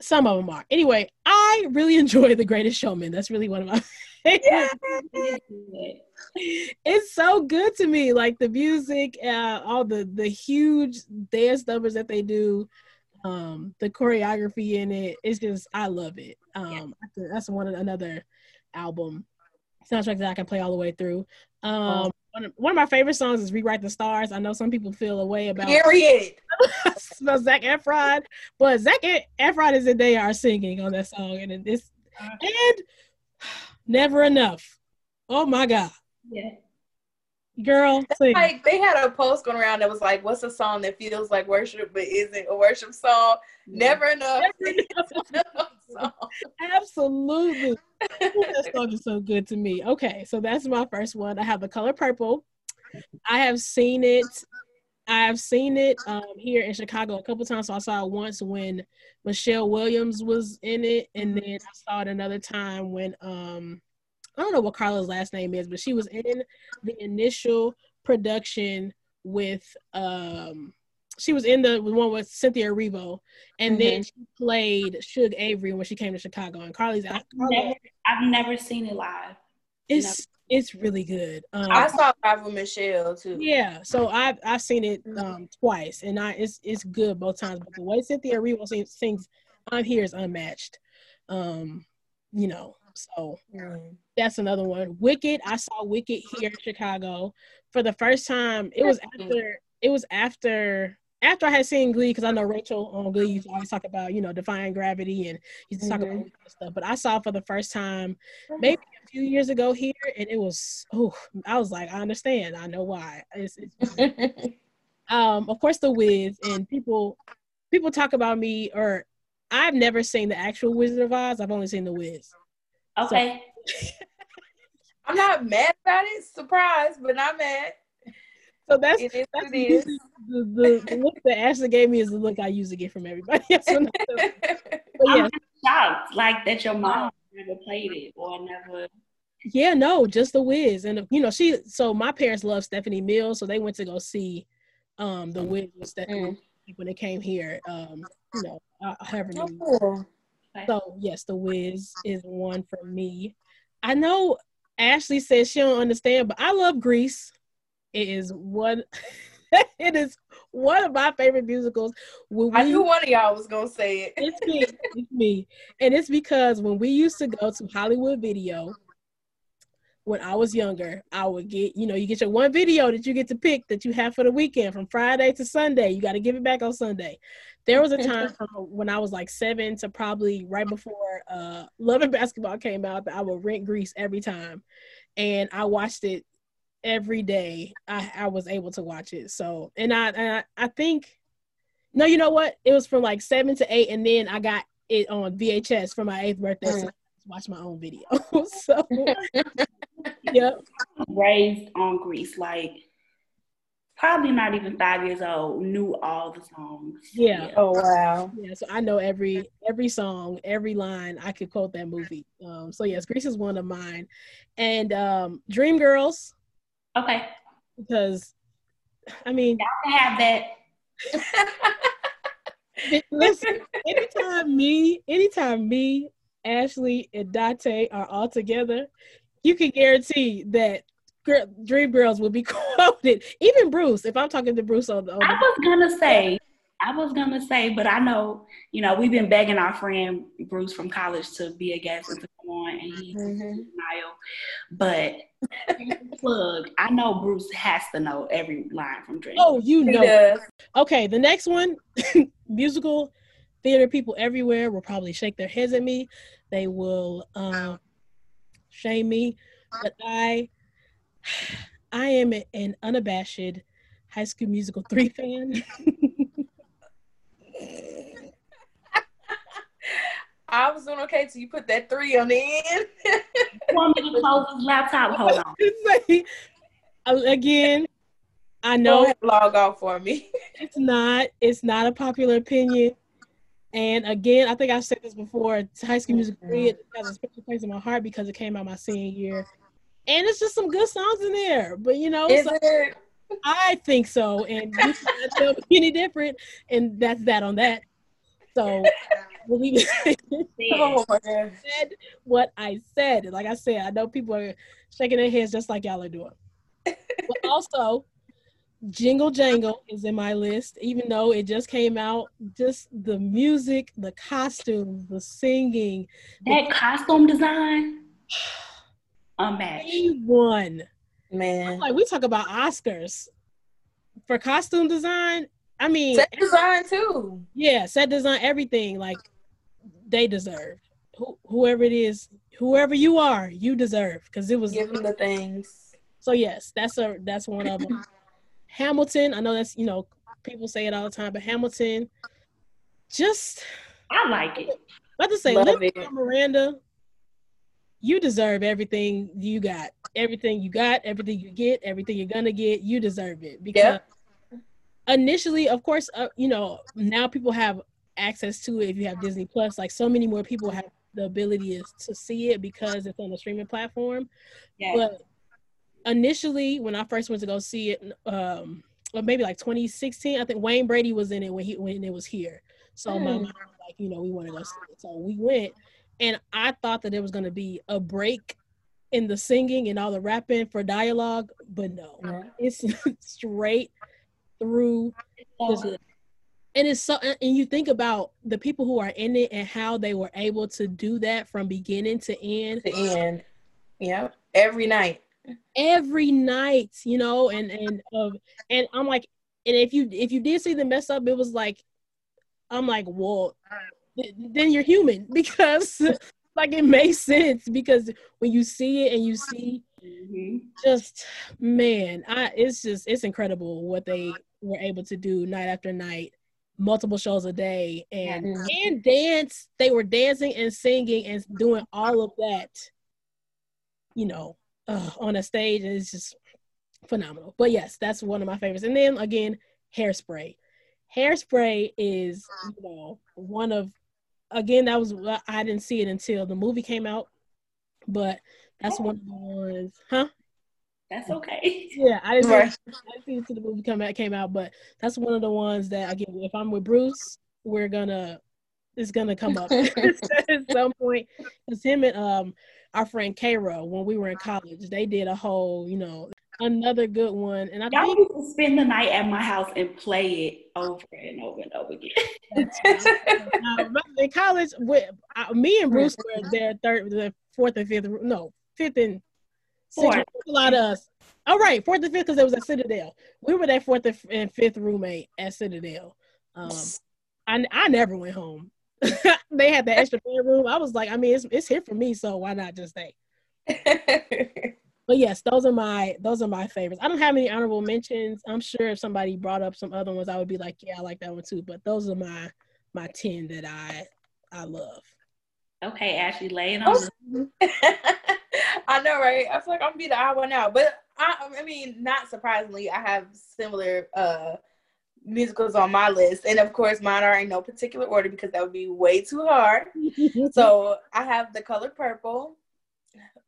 Some of them are. Anyway, I really enjoy The Greatest Showman. That's really one of my it's so good to me. Like the music, uh, all the the huge dance numbers that they do, um, the choreography in it. It's just I love it. Um, yeah. that's one another album soundtrack that I can play all the way through. Um, one of, one of my favorite songs is "Rewrite the Stars." I know some people feel a way about period about Zac Efron, but Zac Efron is and they are singing on that song, and it's and never enough. Oh my god! Yeah, girl. Like they had a post going around that was like, "What's a song that feels like worship but isn't a worship song?" Yeah. Never enough. Never enough. Absolutely. that song is so good to me. Okay, so that's my first one. I have the color purple. I have seen it. I have seen it um, here in Chicago a couple times. So I saw it once when Michelle Williams was in it, and then I saw it another time when um, I don't know what Carla's last name is, but she was in the initial production with um, she was in the one with Cynthia Erivo, and mm-hmm. then she played Shug Avery when she came to Chicago. And Carly's I've, never, I've never seen it live. It's never. it's really good. Um, I saw it live with Michelle too. Yeah, so I've I've seen it um, twice, and I it's it's good both times. But the way Cynthia Erivo sings, sings on here is unmatched. Um, you know, so mm. that's another one. Wicked, I saw Wicked here in Chicago for the first time. It was after it was after after I had seen Glee, because I know Rachel on Glee used to always talk about, you know, defying gravity and used to mm-hmm. about stuff. But I saw for the first time maybe a few years ago here, and it was oh, I was like, I understand, I know why. It's, it's um, of course, the Wiz and people people talk about me, or I've never seen the actual Wizard of Oz. I've only seen the Wiz. Okay. So, I'm not mad about it. Surprised, but not mad. So that's it is that's the, the, the, look that Ashley gave me is the look I usually get from everybody. else. yeah. I'm shocked, like that your mom never played it or never. Yeah, no, just the Wiz, and you know she. So my parents love Stephanie Mills, so they went to go see um the Wiz with Stephanie mm. when they came here. Um, you know, Uh, however Oh, many. So yes, The Wiz is one for me. I know Ashley says she don't understand, but I love Grease. It is one. it is one of my favorite musicals. When I knew one of y'all was gonna say it. it's me. It's me. And it's because when we used to go to Hollywood Video, when I was younger, I would get, you know, you get your one video that you get to pick that you have for the weekend from Friday to Sunday. You got to give it back on Sunday. There was a time from when I was like seven to probably right before uh, Love and Basketball came out that I would rent Grease every time. And I watched it every day. I, I was able to watch it. So, and I, and I, I think, no, you know what? It was from like seven to eight, and then I got it on VHS for my eighth birthday. So I just watched my own video. so, yep. Raised on Grease, like probably not even five years old, knew all the songs. Yeah. Oh wow. Yeah, so I know every every song, every line. I could quote that movie. Um, so yes, Grease is one of mine, and um, Dreamgirls Okay. because, I mean, I have that. listen, anytime me, anytime me, Ashley, and Dante are all together, you can guarantee that Gr- Dreamgirls will be quoted. Even Bruce, if I'm talking to Bruce on the, on I was gonna say, I was gonna say, but I know, you know, we've been begging our friend Bruce from college to be a guest and to come on, and he's in denial. But plug, I know Bruce has to know every line from Dream. oh, you He know. does. Okay, the next one, musical theater people everywhere will probably shake their heads at me. They will um, shame me, but I, I am an unabashed High School Musical three fan. I was doing okay till you put that three on the end. You want me to close his laptop? Hold on. Uh, Again, I know log off for me. it's not. It's not a popular opinion. And again, I think I've said this before. High School Musical 3 has a special place in my heart because it came out my senior year. And it's just some good songs in there. But you know, so- I think so. And you cannot tell me any different. And that's that on that. So we'll leave it. Oh said what I said. Like I said, I know people are shaking their heads just like y'all are doing. but also, Jingle Jangle is in my list, even though it just came out. Just the music, the costumes, the singing, That costume design, unmatched. one. Man. Like we talk about Oscars for costume design. I mean, Set design too. yeah, set design, everything like they deserve. Who, whoever it is, whoever you are, you deserve because it was Give them the things. So yes, that's a that's one of them. Hamilton, I know that's you know people say it all the time, but Hamilton, just I like it. about to say, Love Lin it. Miranda, you deserve everything you got, everything you got, everything you get, everything you're gonna get. You deserve it because Yep. initially, of course, uh, you know now people have access to it if you have Disney Plus. Like so many more people have the ability is to see it because it's on the streaming platform. Yeah. But initially, when I first went to go see it, um, or maybe like 2016, I think Wayne Brady was in it when he when it was here. So my Mm. mom was like, you know, we want to go see it. So we went, and I thought that there was going to be a break in the singing and all the rapping for dialogue, but no, uh-huh. Yeah. it's straight through. Just, uh-huh. and it's so, and you think about the people who are in it and how they were able to do that from beginning to end To end. Yep. Every night. every night, you know, and and of and I'm like, and if you if you did see the mess up, it was like, I'm like, well, then you're human because like it makes sense because when you see it and you see Mhm. just man, I it's just it's incredible what they were able to do night after night, multiple shows a day, and Mhm. and dance. They were dancing and singing and doing all of that, you know, uh, on a stage, and it's just phenomenal. But yes, that's one of my favorites. And then again, Hairspray. Hairspray is you know one of again that was I didn't see it until the movie came out, but that's one of the ones, huh? That's okay. Yeah, I didn't, Right. see, I didn't see it until the movie come out came out, but that's one of the ones that again, if I'm with Bruce, we're gonna is gonna come up at some point. Because him and um our friend Cairo, when we were in college, they did a whole, you know, another good one. And I Y'all think used to spend the night at my house and play it over and over and over again. in college, with uh, me and Bruce were there third, the fourth and fifth, no, fifth and sixth. Fourth. A lot of us. All right, fourth and fifth because it was at Citadel. We were that fourth and and fifth roommate at Citadel. Um, I I never went home. they had the extra bedroom. I was like, I mean, it's it's here for me, so why not just stay? But yes, those are my those are my favorites. I don't have any honorable mentions. I'm sure if somebody brought up some other ones, I would be like, yeah, I like that one too. But those are my my ten that I I love. Okay, Ashley, laying on. Oh. I know, right? I feel like I'm gonna be the odd one out, but I, I mean, not surprisingly, I have similar uh musicals on my list, and of course, mine are in no particular order because that would be way too hard. So I have The Color Purple,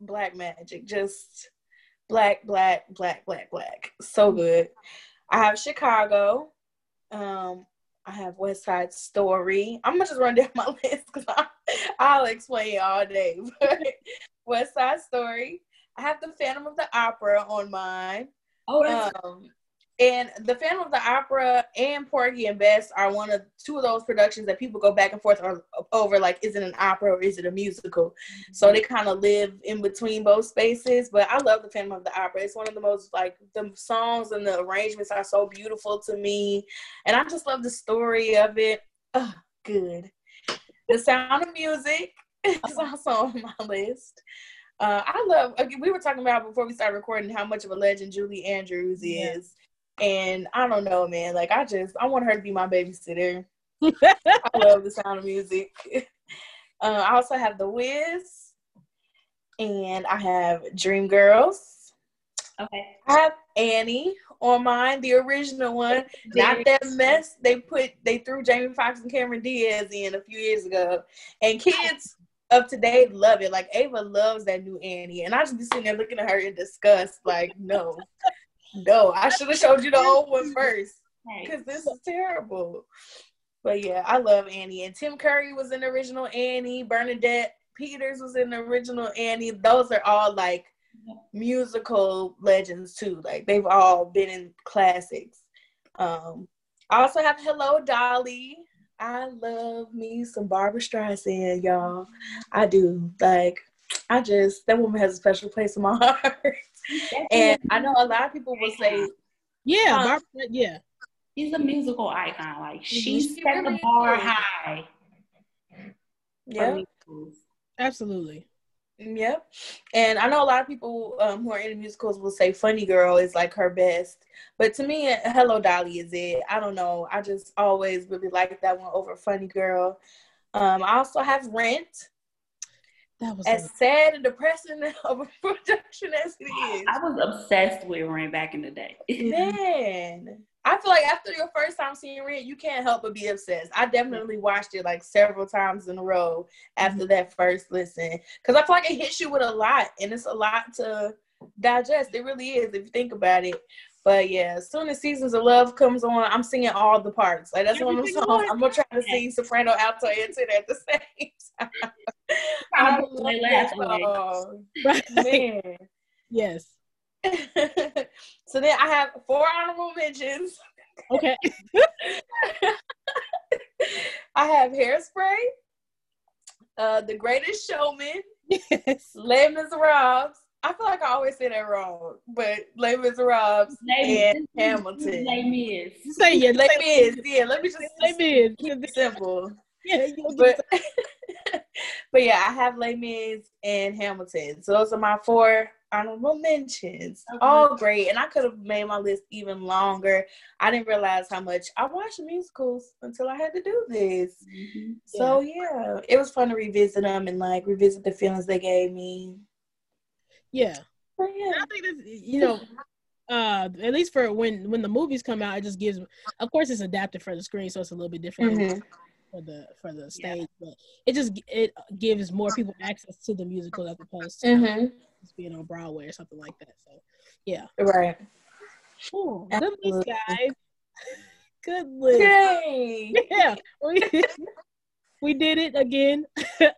Black Magic, just black, black, black, black, black, so good. I have Chicago. Um, I have West Side Story. I'm gonna just run down my list because I'll explain all day. But West Side Story. I have the Phantom of the Opera on mine. Oh, that's Um, and the Phantom of the Opera and Porgy and Bess are one of two of those productions that people go back and forth on, over. Like, is it an opera or is it a musical? So they kind of live in between both spaces. But I love the Phantom of the Opera. It's one of the most like the songs and the arrangements are so beautiful to me, and I just love the story of it. Oh, good. The Sound of Music is also on my list. Uh, I love. We were talking about before we started recording how much of a legend Julie Andrews is, and I don't know, man. Like I just I want her to be my babysitter. I love the sound of music. Uh, I also have The Wiz, and I have Dream Girls. okay. I have Annie on mine, the original one, not that mess they put they threw Jamie Foxx and Cameron Diaz in a few years ago, and kids of today love it. Like Ava loves that new Annie, and I just be sitting there looking at her in disgust, like no, no, I should have showed you the old one first because this is terrible. But yeah, I love Annie. And Tim Curry was in the original Annie. Bernadette Peters was in the original Annie. Those are all like musical legends too. Like they've all been in classics. Um, I also have Hello Dolly. I love me some Barbra Streisand, y'all. I do. Like I just that woman has a special place in my heart. And I know a lot of people will say yeah, Huh. Barbra, yeah. She's a musical icon. Like she She set the bar is. high. Yeah. Absolutely. Yep. And I know a lot of people um, who are into musicals will say Funny Girl is like her best. But to me, Hello Dolly is it. I don't know. I just always really like that one over Funny Girl. Um, I also have Rent. That was As sad and depressing of a production as it is. I was obsessed with Ren back in the day. man, I feel like after your first time seeing Rent, you can't help but be obsessed. I definitely watched it like several times in a row after mm-hmm. that first listen because I feel like it hits you with a lot and it's a lot to digest. It really is if you think about it. But yeah, as soon as Seasons of Love comes on, I'm singing all the parts. Like that's one of the Everything songs. I'm gonna try to sing soprano, alto, and tenor at the same time. I I'm love Lalah that Hathaway. song. right. Man. yes. so then I have four honorable mentions. Okay. I have Hairspray, uh, The Greatest Showman, yes. Les Miserables. I feel like I always say that wrong, but Les Miserables and Hamilton. name is. Say yeah. Les Mis, yeah. Let me just Les Mis. keep it simple. Yeah, But but yeah, I have Les Mis and Hamilton. So those are my four honorable mentions. Okay. All great, and I could have made my list even longer. I didn't realize how much I watched musicals until I had to do this. Mhm. So yeah, it was fun to revisit them and like revisit the feelings they gave me. yeah. But yeah, I think that you know, uh, at least for when when the movies come out, it just gives. Of course, it's adapted for the screen, so it's a little bit different Mhm. For the for the Yeah. stage. But it just it gives more people access to the musical as opposed to Mhm. just being on Broadway or something like that. So, yeah. right. Cool. Good list, guys. Good list. Yay! Yeah. We- we did it again.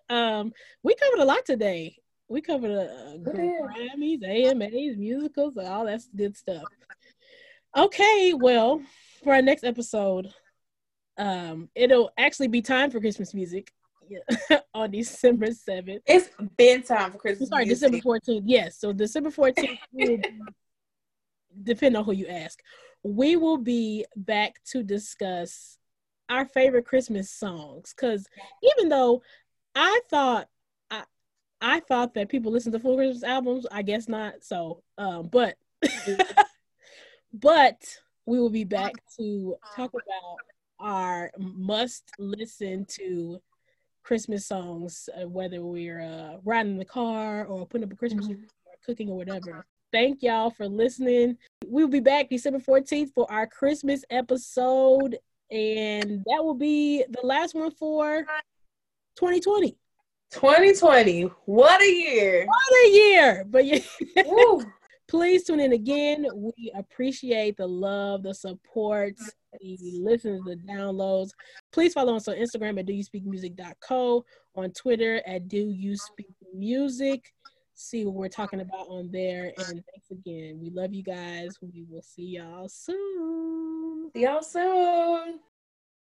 um, we covered a lot today. We covered a, a Grammys, AMAs, musicals, all that good stuff. Okay, well, for our next episode, um, it'll actually be time for Christmas music on December 7th. It's been time for Christmas. Sorry, music. December 14th. Yes, so December 14th, will depend on who you ask. We will be back to discuss our favorite Christmas songs. Because even though I thought I I thought that people listen to full Christmas albums, I guess not. So, um, but but we will be back to talk about our must listen to Christmas songs, uh, whether we're uh, riding in the car or putting up a Christmas mm-hmm. or cooking or whatever. Thank y'all for listening. We'll be back December 14th for our Christmas episode, and that will be the last one for 2020. 2020. What a year. What a year. But yeah. Please tune in again. We appreciate the love, the support, the listens, the downloads. Please follow us on Instagram at do you speak music.co, on Twitter at do you speak music. See what we're talking about on there. And thanks again. We love you guys. We will see y'all soon. See y'all soon.